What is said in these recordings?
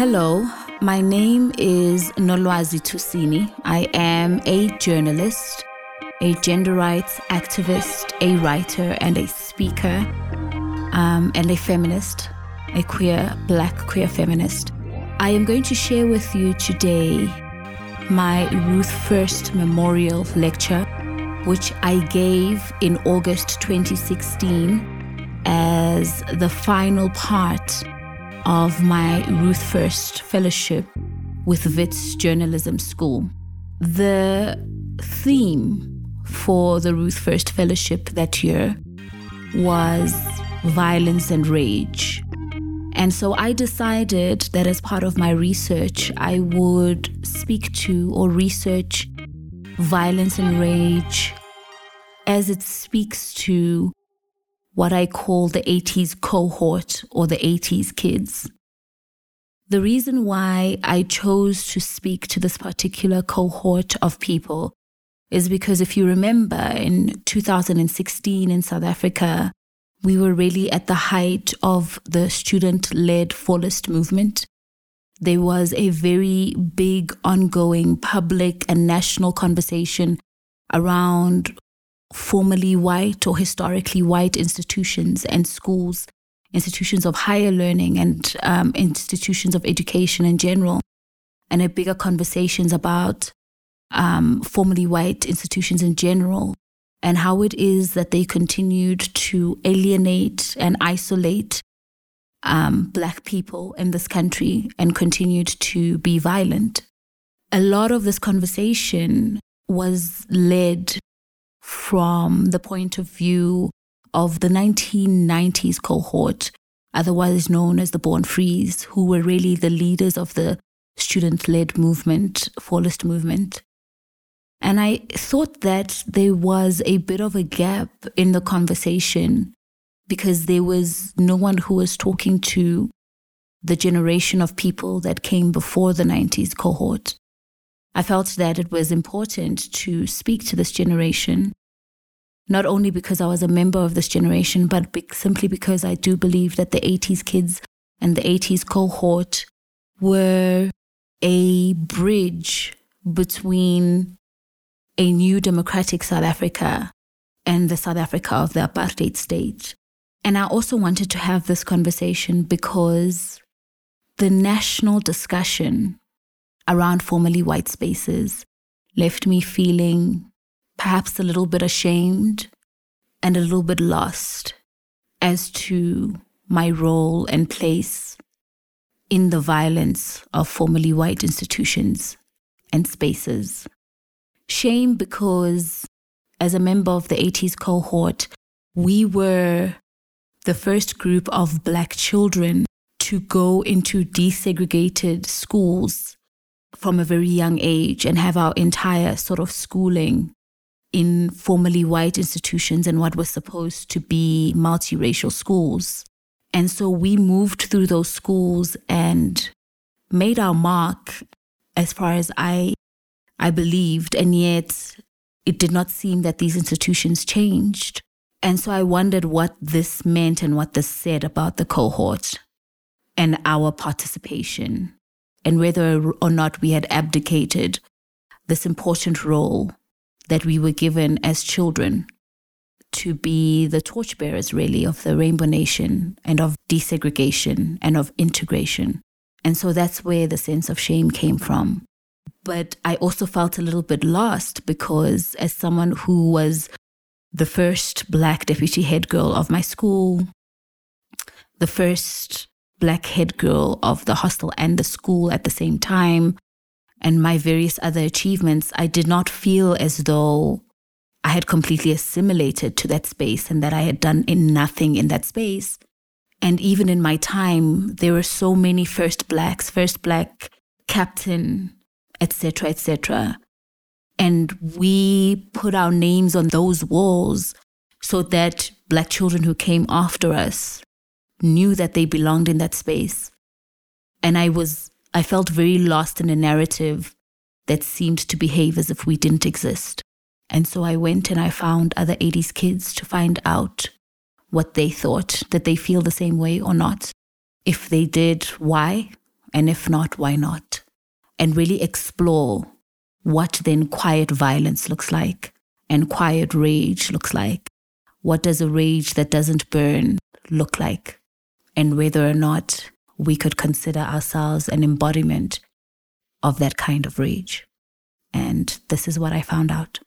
Hello, my name is Nolwazi Tusini. I am a journalist, a gender rights activist, a writer, and a speaker, um, and a feminist, a queer, black queer feminist. I am going to share with you today my Ruth First Memorial Lecture, which I gave in August 2016 as the final part of my Ruth First Fellowship with Wits Journalism School. The theme for the Ruth First Fellowship that year was violence and rage. And so I decided that as part of my research, I would speak to or research violence and rage as it speaks to what I call the 80s cohort or the 80s kids. The reason why I chose to speak to this particular cohort of people is because if you remember in 2016 in South Africa, we were really at the height of the student led Fallist movement. There was a very big ongoing public and national conversation around formerly white or historically white institutions and schools, institutions of higher learning and um, institutions of education in general, and a bigger conversations about um, formerly white institutions in general and how it is that they continued to alienate and isolate um, Black people in this country and continued to be violent. A lot of this conversation was led from the point of view of the 1990s cohort, otherwise known as the Born Frees, who were really the leaders of the student led movement, Fallist movement. And I thought that there was a bit of a gap in the conversation because there was no one who was talking to the generation of people that came before the 90s cohort. I felt that it was important to speak to this generation not only because I was a member of this generation, but be- simply because I do believe that the 80s kids and the 80s cohort were a bridge between a new democratic South Africa and the South Africa of the apartheid state. And I also wanted to have this conversation because the national discussion around formerly white spaces left me feeling perhaps a little bit ashamed and a little bit lost as to my role and place in the violence of formerly white institutions and spaces. Shame because, as a member of the 80s cohort, we were the first group of Black children to go into desegregated schools from a very young age and have our entire sort of schooling in formerly white institutions and what was supposed to be multiracial schools. And so we moved through those schools and made our mark as far as I I believed and yet it did not seem that these institutions changed. And so I wondered what this meant and what this said about the cohort and our participation and whether or not we had abdicated this important role that we were given as children to be the torchbearers, really, of the Rainbow Nation and of desegregation and of integration. And so that's where the sense of shame came from. But I also felt a little bit lost because, as someone who was the first Black deputy head girl of my school, the first Black head girl of the hostel and the school at the same time, and my various other achievements, I did not feel as though I had completely assimilated to that space and that I had done in nothing in that space. And even in my time, there were so many first blacks, first black captain, etc., etc. And we put our names on those walls so that black children who came after us knew that they belonged in that space. And I was I felt very lost in a narrative that seemed to behave as if we didn't exist. And so I went and I found other 80s kids to find out what they thought, that they feel the same way or not. If they did, why? And if not, why not? And really explore what then quiet violence looks like and quiet rage looks like. What does a rage that doesn't burn look like? And whether or not we could consider ourselves an embodiment of that kind of rage. And this is what I found out.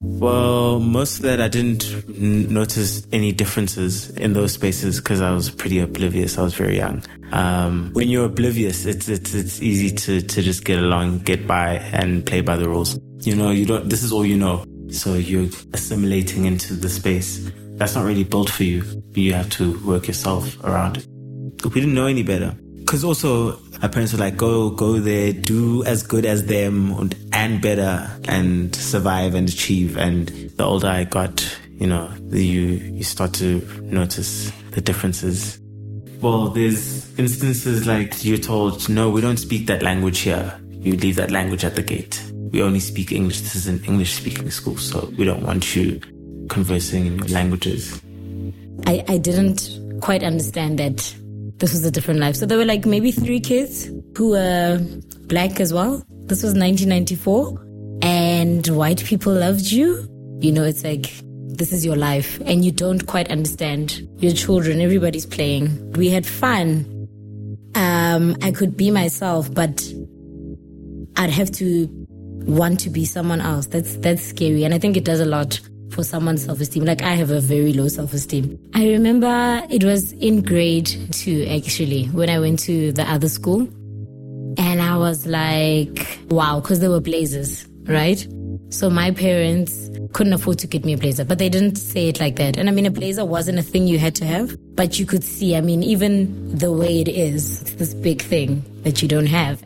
Well, most of that I didn't notice any differences in those spaces because I was pretty oblivious. I was very young. Um, when you're oblivious, it's it's it's easy to to just get along, get by, and play by the rules. You know, you don't. This is all you know, so you're assimilating into the space. That's not really built for you. You have to work yourself around it. We didn't know any better. Because also, our parents were like, go, go there, do as good as them and, and better and survive and achieve. And the older I got, you know, you, you start to notice the differences. Well, there's instances like you're told, no, we don't speak that language here. You leave that language at the gate. We only speak English. This is an English speaking school, so we don't want you conversing in languages. I, I didn't quite understand that this was a different life. So there were like maybe three kids who were black as well. This was 1994 and white people loved you. You know, it's like, this is your life and you don't quite understand your children. Everybody's playing. We had fun. Um, I could be myself, but I'd have to want to be someone else. That's, that's scary. And I think it does a lot for someone's self esteem. Like I have a very low self esteem. I remember it was in grade two actually when I went to the other school. And I was like, wow, because there were blazers, right? So my parents couldn't afford to get me a blazer, but they didn't say it like that. And I mean, a blazer wasn't a thing you had to have, but you could see, I mean, even the way it is, it's this big thing that you don't have.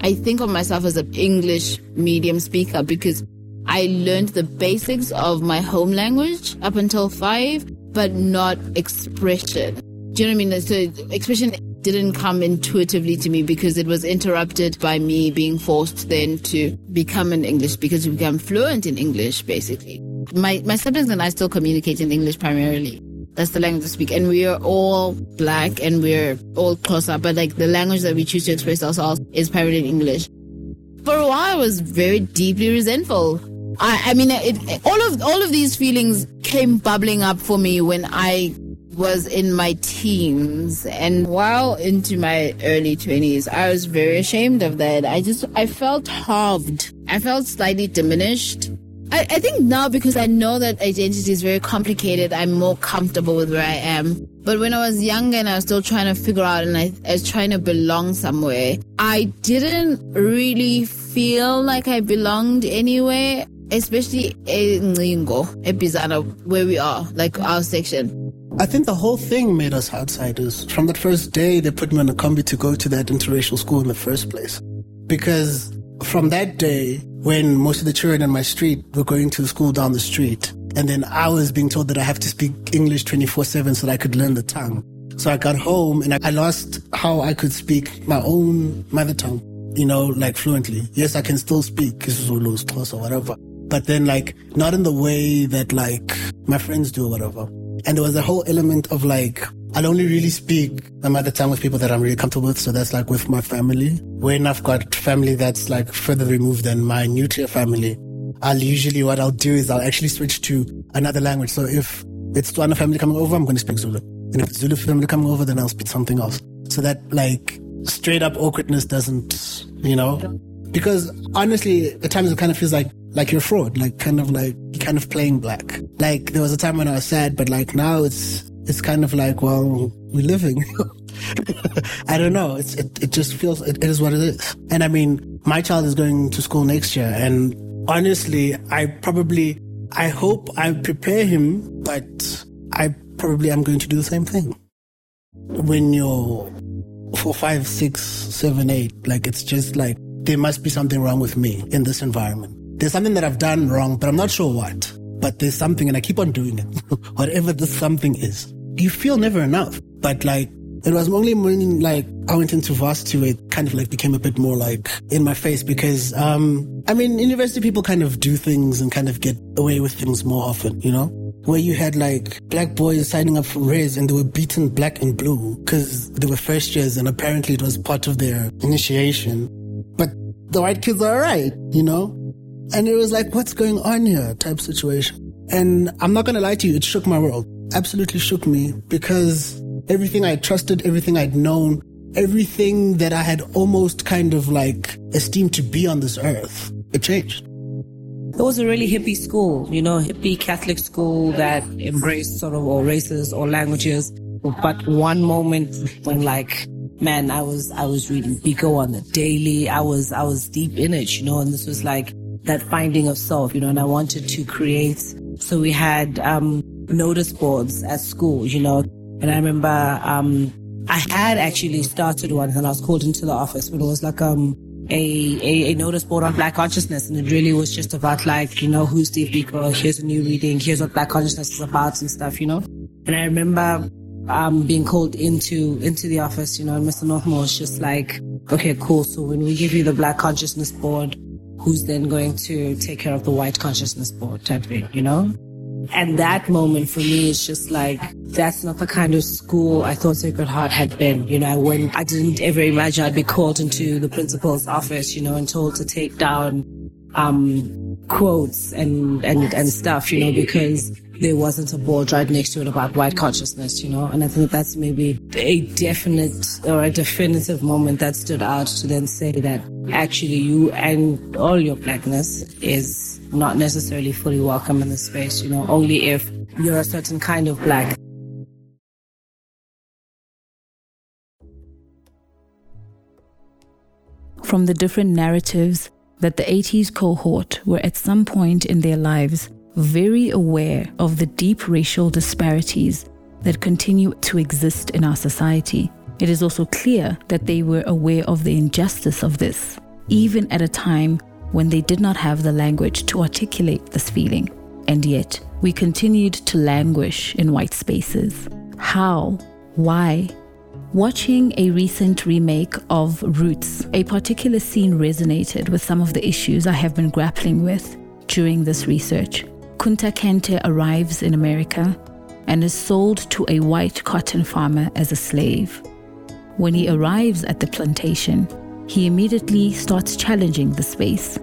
I think of myself as an English medium speaker because I learned the basics of my home language up until five, but not expression. Do you know what I mean? So expression didn't come intuitively to me because it was interrupted by me being forced then to become an English because you become fluent in English basically. My my siblings and I still communicate in English primarily. That's the language we speak. And we are all black and we're all close up, but like the language that we choose to express ourselves is primarily English. For a while I was very deeply resentful I, I mean, it, all of all of these feelings came bubbling up for me when I was in my teens. And while into my early 20s i was very ashamed of that. I just i felt halved. I felt slightly diminished. I, I think now because i know that identity is very complicated i'm more comfortable with where i am. But when i was younger and i was still trying to figure out and I, I was trying to belong somewhere i didn't really feel like i belonged anywhere especially in Ngingo, Epizana, where we are, like our section. I think the whole thing made us outsiders. From that first day, they put me on a combi to go to that interracial school in the first place. Because from that day, when most of the children in my street were going to school down the street, and then I was being told that I have to speak English 24 7 so that I could learn the tongue. So I got home and I lost how I could speak my own mother tongue, you know, like fluently. Yes, I can still speak Zulu, or whatever but then like not in the way that like my friends do or whatever. And there was a whole element of like, I'll only really speak my mother tongue with people that I'm really comfortable with. So that's like with my family. When I've got family that's like further removed than my nuclear family, I'll usually, what I'll do is I'll actually switch to another language. So if it's Tswana family coming over, I'm going to speak Zulu. And if it's Zulu family coming over, then I'll speak something else. So that like straight up awkwardness doesn't, you know, because honestly, at times it kind of feels like like you're fraud, like kind of like kind of playing black. Like there was a time when I was sad, but like now it's it's kind of like well we're living. I don't know. It's it, it just feels it, it is what it is. And I mean, my child is going to school next year, and honestly, I probably I hope I prepare him, but I probably am going to do the same thing. When you're four, five, six, seven, eight, like it's just like there must be something wrong with me in this environment there's something that I've done wrong, but I'm not sure what. But there's something and I keep on doing it. Whatever this something is. You feel never enough. But like, it was only when like I went into varsity it kind of like became a bit more like in my face because um I mean university people kind of do things and kind of get away with things more often, you know? where you had like black boys signing up for res and they were beaten black and blue because they were first years and apparently it was part of their initiation. But the white kids are alright, you know? And it was like, what's going on here type situation. And I'm not going to lie to you, it shook my world. Absolutely shook me because everything I trusted, everything I'd known, everything that I had almost kind of like esteemed to be on this earth, it changed. It was a really hippie school, you know, hippie Catholic school that embraced sort of all races, all languages. But one moment when like, man, I was, I was reading Biko on the daily. I was, I was deep in it, you know, and this was like that finding of self, you know, and I wanted to create. So we had, um, notice boards at school, you know, and I remember, um, I had actually started one and I was called into the office, but it was like, um, a, a, a, notice board on black consciousness and it really was just about like, you know, who's Steve Biko, here's a new reading, here's what black consciousness is about and stuff, you know? And I remember um, being called into into the office, you know, and Mr. Northmore was just like, okay, cool. So when we give you the black consciousness board, who's then going to take care of the white consciousness board type thing, you know? And that moment for me is just like, that's not the kind of school I thought Sacred Heart had been. You know, when I didn't ever imagine I'd be called into the principal's office, you know, and told to take down, um, quotes and, and, and stuff, you know, because there wasn't a board right next to it about white consciousness, you know, and I think that's maybe a definite or a definitive moment that stood out to then say that actually you and all your blackness is not necessarily fully welcome in the space, you know, only if you're a certain kind of black. From the different narratives that the 80s cohort were at some point in their lives very aware of the deep racial disparities that continue to exist in our society. It is also clear that they were aware of the injustice of this, even at a time when they did not have the language to articulate this feeling. And yet, we continued to languish in white spaces. How? Why? Watching a recent remake of Roots, a particular scene resonated with some of the issues I have been grappling with during this research. Kunta Kinte arrives in America and is sold to a white cotton farmer as a slave. When he arrives at the plantation, he immediately starts challenging the space.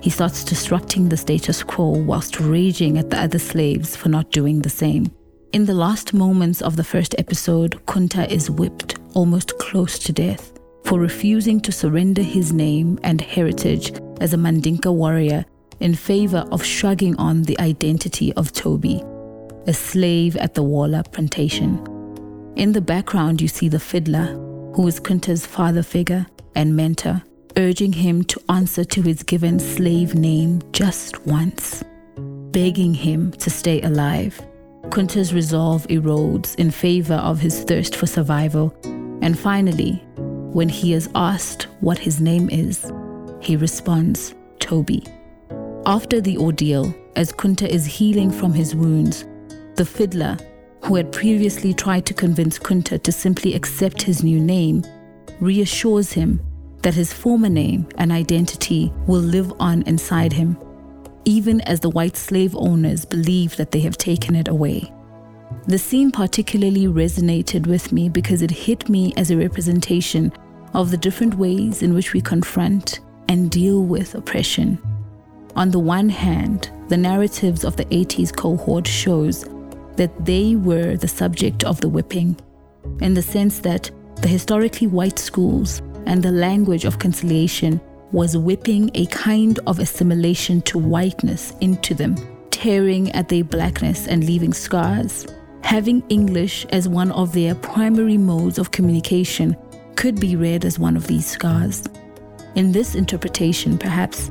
He starts disrupting the status quo whilst raging at the other slaves for not doing the same. In the last moments of the first episode, Kunta is whipped almost close to death for refusing to surrender his name and heritage as a Mandinka warrior in favor of shrugging on the identity of Toby, a slave at the Waller plantation. In the background, you see the fiddler, who is Kunta's father figure, and mentor, urging him to answer to his given slave name just once, begging him to stay alive. Kunta's resolve erodes in favor of his thirst for survival, and finally, when he is asked what his name is, he responds, Toby. After the ordeal, as Kunta is healing from his wounds, the fiddler, who had previously tried to convince Kunta to simply accept his new name, reassures him that his former name and identity will live on inside him, even as the white slave owners believe that they have taken it away. The scene particularly resonated with me because it hit me as a representation of the different ways in which we confront and deal with oppression. On the one hand, the narratives of the 80s cohort shows that they were the subject of the whipping, in the sense that the historically white schools and the language of conciliation was whipping a kind of assimilation to whiteness into them, tearing at their blackness and leaving scars. Having English as one of their primary modes of communication could be read as one of these scars. In this interpretation, perhaps,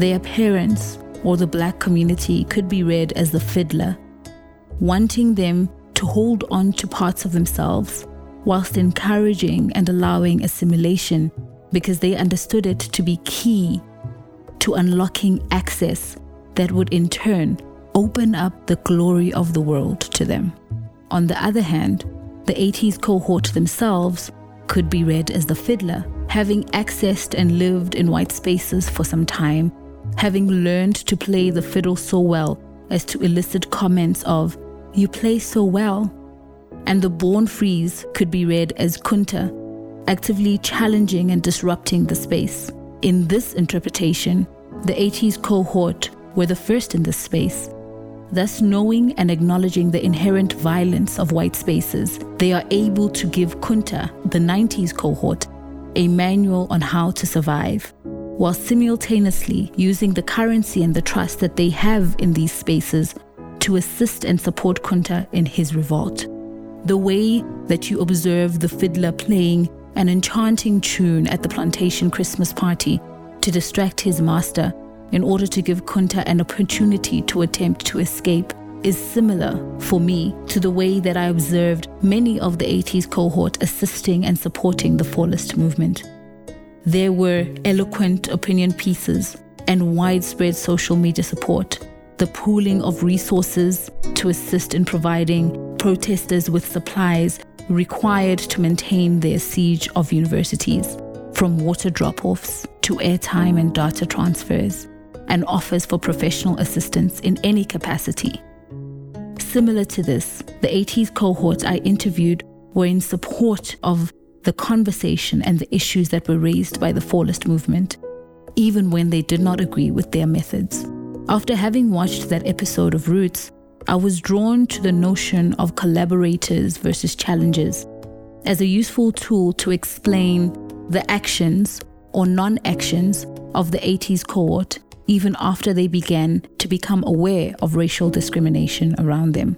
their parents or the black community could be read as the fiddler, wanting them to hold on to parts of themselves whilst encouraging and allowing assimilation because they understood it to be key to unlocking access that would in turn open up the glory of the world to them. On the other hand, the 80s cohort themselves could be read as the fiddler, having accessed and lived in white spaces for some time, having learned to play the fiddle so well as to elicit comments of, You play so well. And the Born Frees could be read as Kunta, actively challenging and disrupting the space. In this interpretation, the 80s cohort were the first in this space. Thus, knowing and acknowledging the inherent violence of white spaces, they are able to give Kunta, the 90s cohort, a manual on how to survive, while simultaneously using the currency and the trust that they have in these spaces to assist and support Kunta in his revolt. The way that you observe the fiddler playing an enchanting tune at the plantation Christmas party to distract his master in order to give Kunta an opportunity to attempt to escape is similar for me to the way that I observed many of the 80s cohort assisting and supporting the Fallist movement. There were eloquent opinion pieces and widespread social media support, the pooling of resources to assist in providing protesters with supplies required to maintain their siege of universities, from water drop offs to airtime and data transfers, and offers for professional assistance in any capacity. Similar to this, the 80s cohort I interviewed were in support of the conversation and the issues that were raised by the Fallist movement, even when they did not agree with their methods. After having watched that episode of Roots, I was drawn to the notion of collaborators versus challengers as a useful tool to explain the actions or non actions of the 80s cohort, even after they began to become aware of racial discrimination around them.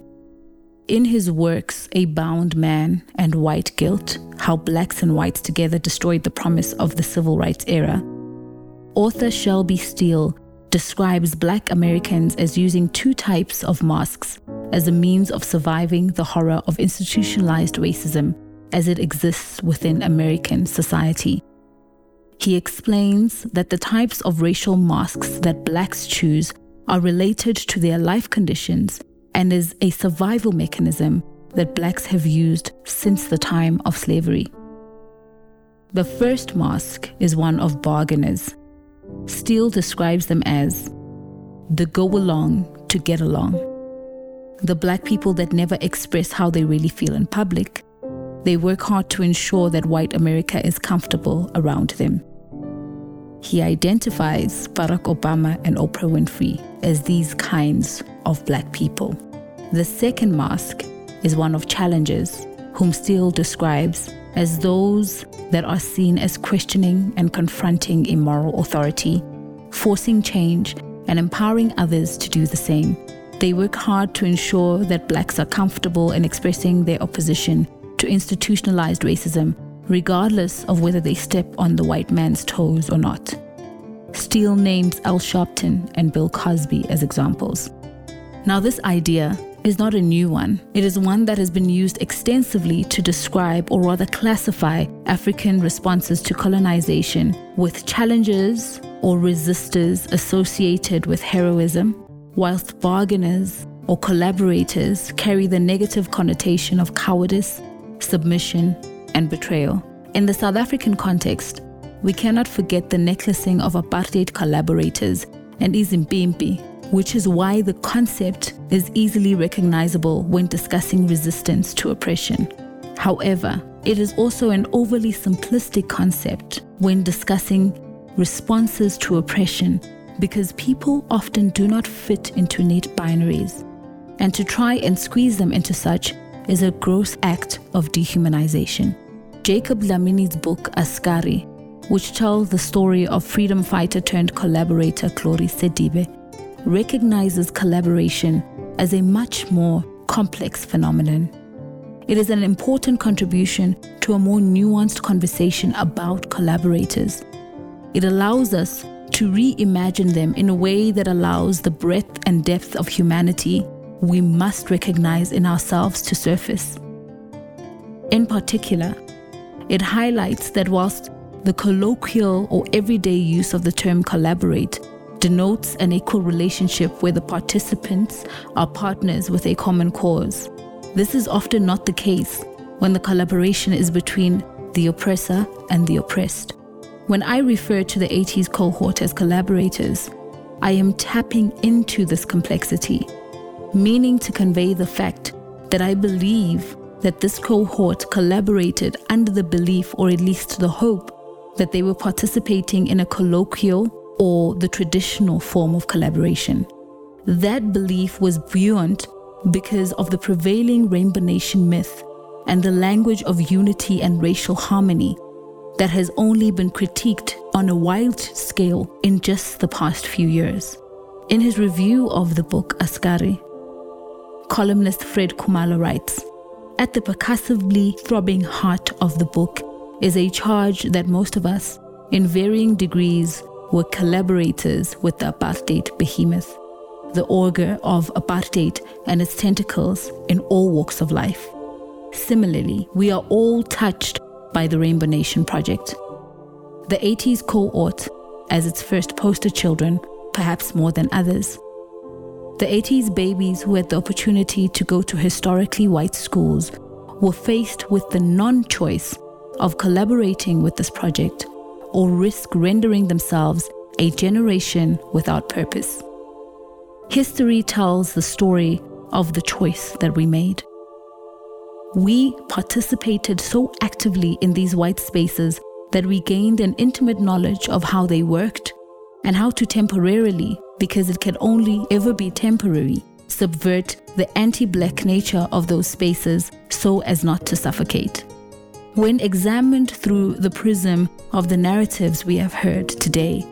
In his works, A Bound Man and White Guilt How Blacks and Whites Together Destroyed the Promise of the Civil Rights Era, author Shelby Steele describes black Americans as using two types of masks as a means of surviving the horror of institutionalized racism as it exists within American society. He explains that the types of racial masks that blacks choose are related to their life conditions and is a survival mechanism that blacks have used since the time of slavery. The first mask is one of bargainers Steele describes them as the go along to get along. The black people that never express how they really feel in public. They work hard to ensure that white America is comfortable around them. He identifies Barack Obama and Oprah Winfrey as these kinds of black people. The second mask is one of challengers, whom Steele describes as those that are seen as questioning and confronting immoral authority, forcing change, and empowering others to do the same. They work hard to ensure that blacks are comfortable in expressing their opposition to institutionalized racism, regardless of whether they step on the white man's toes or not. Steele names Al Sharpton and Bill Cosby as examples. Now, this idea is not a new one. It is one that has been used extensively to describe or rather classify African responses to colonization with challengers or resistors associated with heroism, whilst bargainers or collaborators carry the negative connotation of cowardice, submission, and betrayal. In the South African context, we cannot forget the necklacing of apartheid collaborators and izimpimpi which is why the concept is easily recognizable when discussing resistance to oppression. However, it is also an overly simplistic concept when discussing responses to oppression because people often do not fit into neat binaries. And to try and squeeze them into such is a gross act of dehumanization. Jacob Dlamini's book Askari, which tells the story of freedom fighter turned collaborator Glory Sedibe, recognizes collaboration as a much more complex phenomenon. It is an important contribution to a more nuanced conversation about collaborators. It allows us to reimagine them in a way that allows the breadth and depth of humanity we must recognize in ourselves to surface. In particular, it highlights that whilst the colloquial or everyday use of the term collaborate denotes an equal relationship where the participants are partners with a common cause. This is often not the case when the collaboration is between the oppressor and the oppressed. When I refer to the 80s cohort as collaborators, I am tapping into this complexity meaning to convey the fact that I believe that this cohort collaborated under the belief, or at least the hope, that they were participating in a colloquial or the traditional form of collaboration. That belief was buoyant because of the prevailing Rainbow Nation myth and the language of unity and racial harmony that has only been critiqued on a wide scale in just the past few years. In his review of the book Askari, columnist Fred Khumalo writes At the percussively throbbing heart of the book is a charge that most of us, in varying degrees, were collaborators with the apartheid behemoth, the auger of apartheid and its tentacles in all walks of life. Similarly, we are all touched by the Rainbow Nation project. The 80s cohort, as its first poster children, perhaps more than others. The 80s babies who had the opportunity to go to historically white schools were faced with the non choice of collaborating with this project or risk rendering themselves a generation without purpose. History tells the story of the choice that we made. We participated so actively in these white spaces that we gained an intimate knowledge of how they worked and how to temporarily, because it can only ever be temporary, subvert the anti black nature of those spaces so as not to suffocate. When examined through the prism of the narratives we have heard today,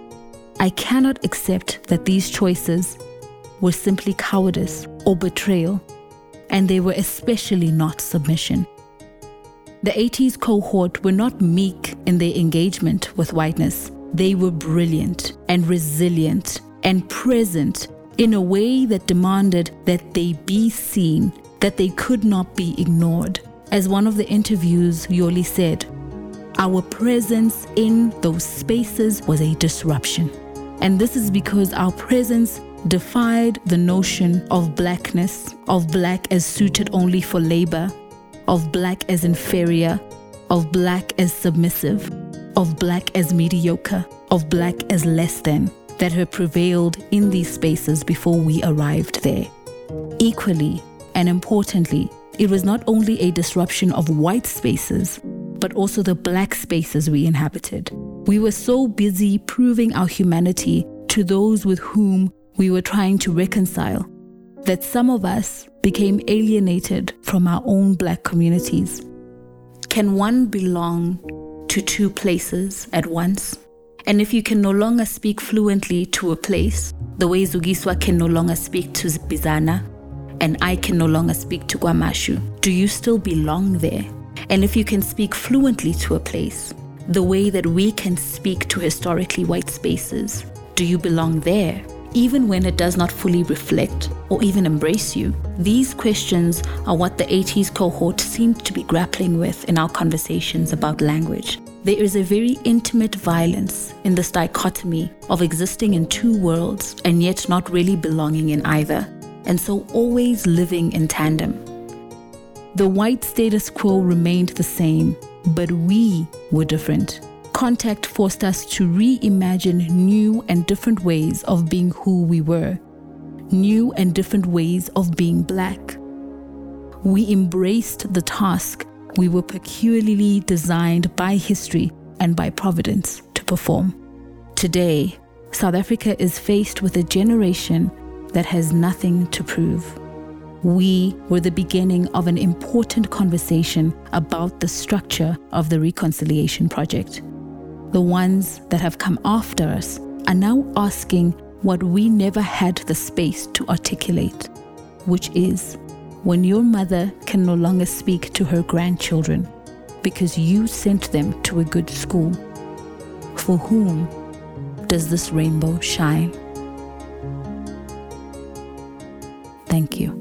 I cannot accept that these choices were simply cowardice or betrayal and they were especially not submission. The 80s cohort were not meek in their engagement with whiteness. They were brilliant and resilient and present in a way that demanded that they be seen, that they could not be ignored. As one of the interviews Yoli said, our presence in those spaces was a disruption. And this is because our presence defied the notion of blackness, of black as suited only for labor, of black as inferior, of black as submissive, of black as mediocre, of black as less than, that had prevailed in these spaces before we arrived there. Equally and importantly, it was not only a disruption of white spaces, but also the black spaces we inhabited. We were so busy proving our humanity to those with whom we were trying to reconcile, that some of us became alienated from our own black communities. Can one belong to two places at once? And if you can no longer speak fluently to a place, the way Zukiswa can no longer speak to Bizana, and I can no longer speak to KwaMashu, do you still belong there? And if you can speak fluently to a place, the way that we can speak to historically white spaces, do you belong there? even when it does not fully reflect or even embrace you? These questions are what the 80s cohort seemed to be grappling with in our conversations about language. There is a very intimate violence in this dichotomy of existing in two worlds and yet not really belonging in either, and so always living in tandem. The white status quo remained the same, but we were different contact forced us to reimagine new and different ways of being who we were, new and different ways of being black. We embraced the task we were peculiarly designed by history and by providence to perform. Today, South Africa is faced with a generation that has nothing to prove. We were the beginning of an important conversation about the structure of the Reconciliation Project the ones that have come after us, are now asking what we never had the space to articulate, which is when your mother can no longer speak to her grandchildren because you sent them to a good school, for whom does this rainbow shine? Thank you.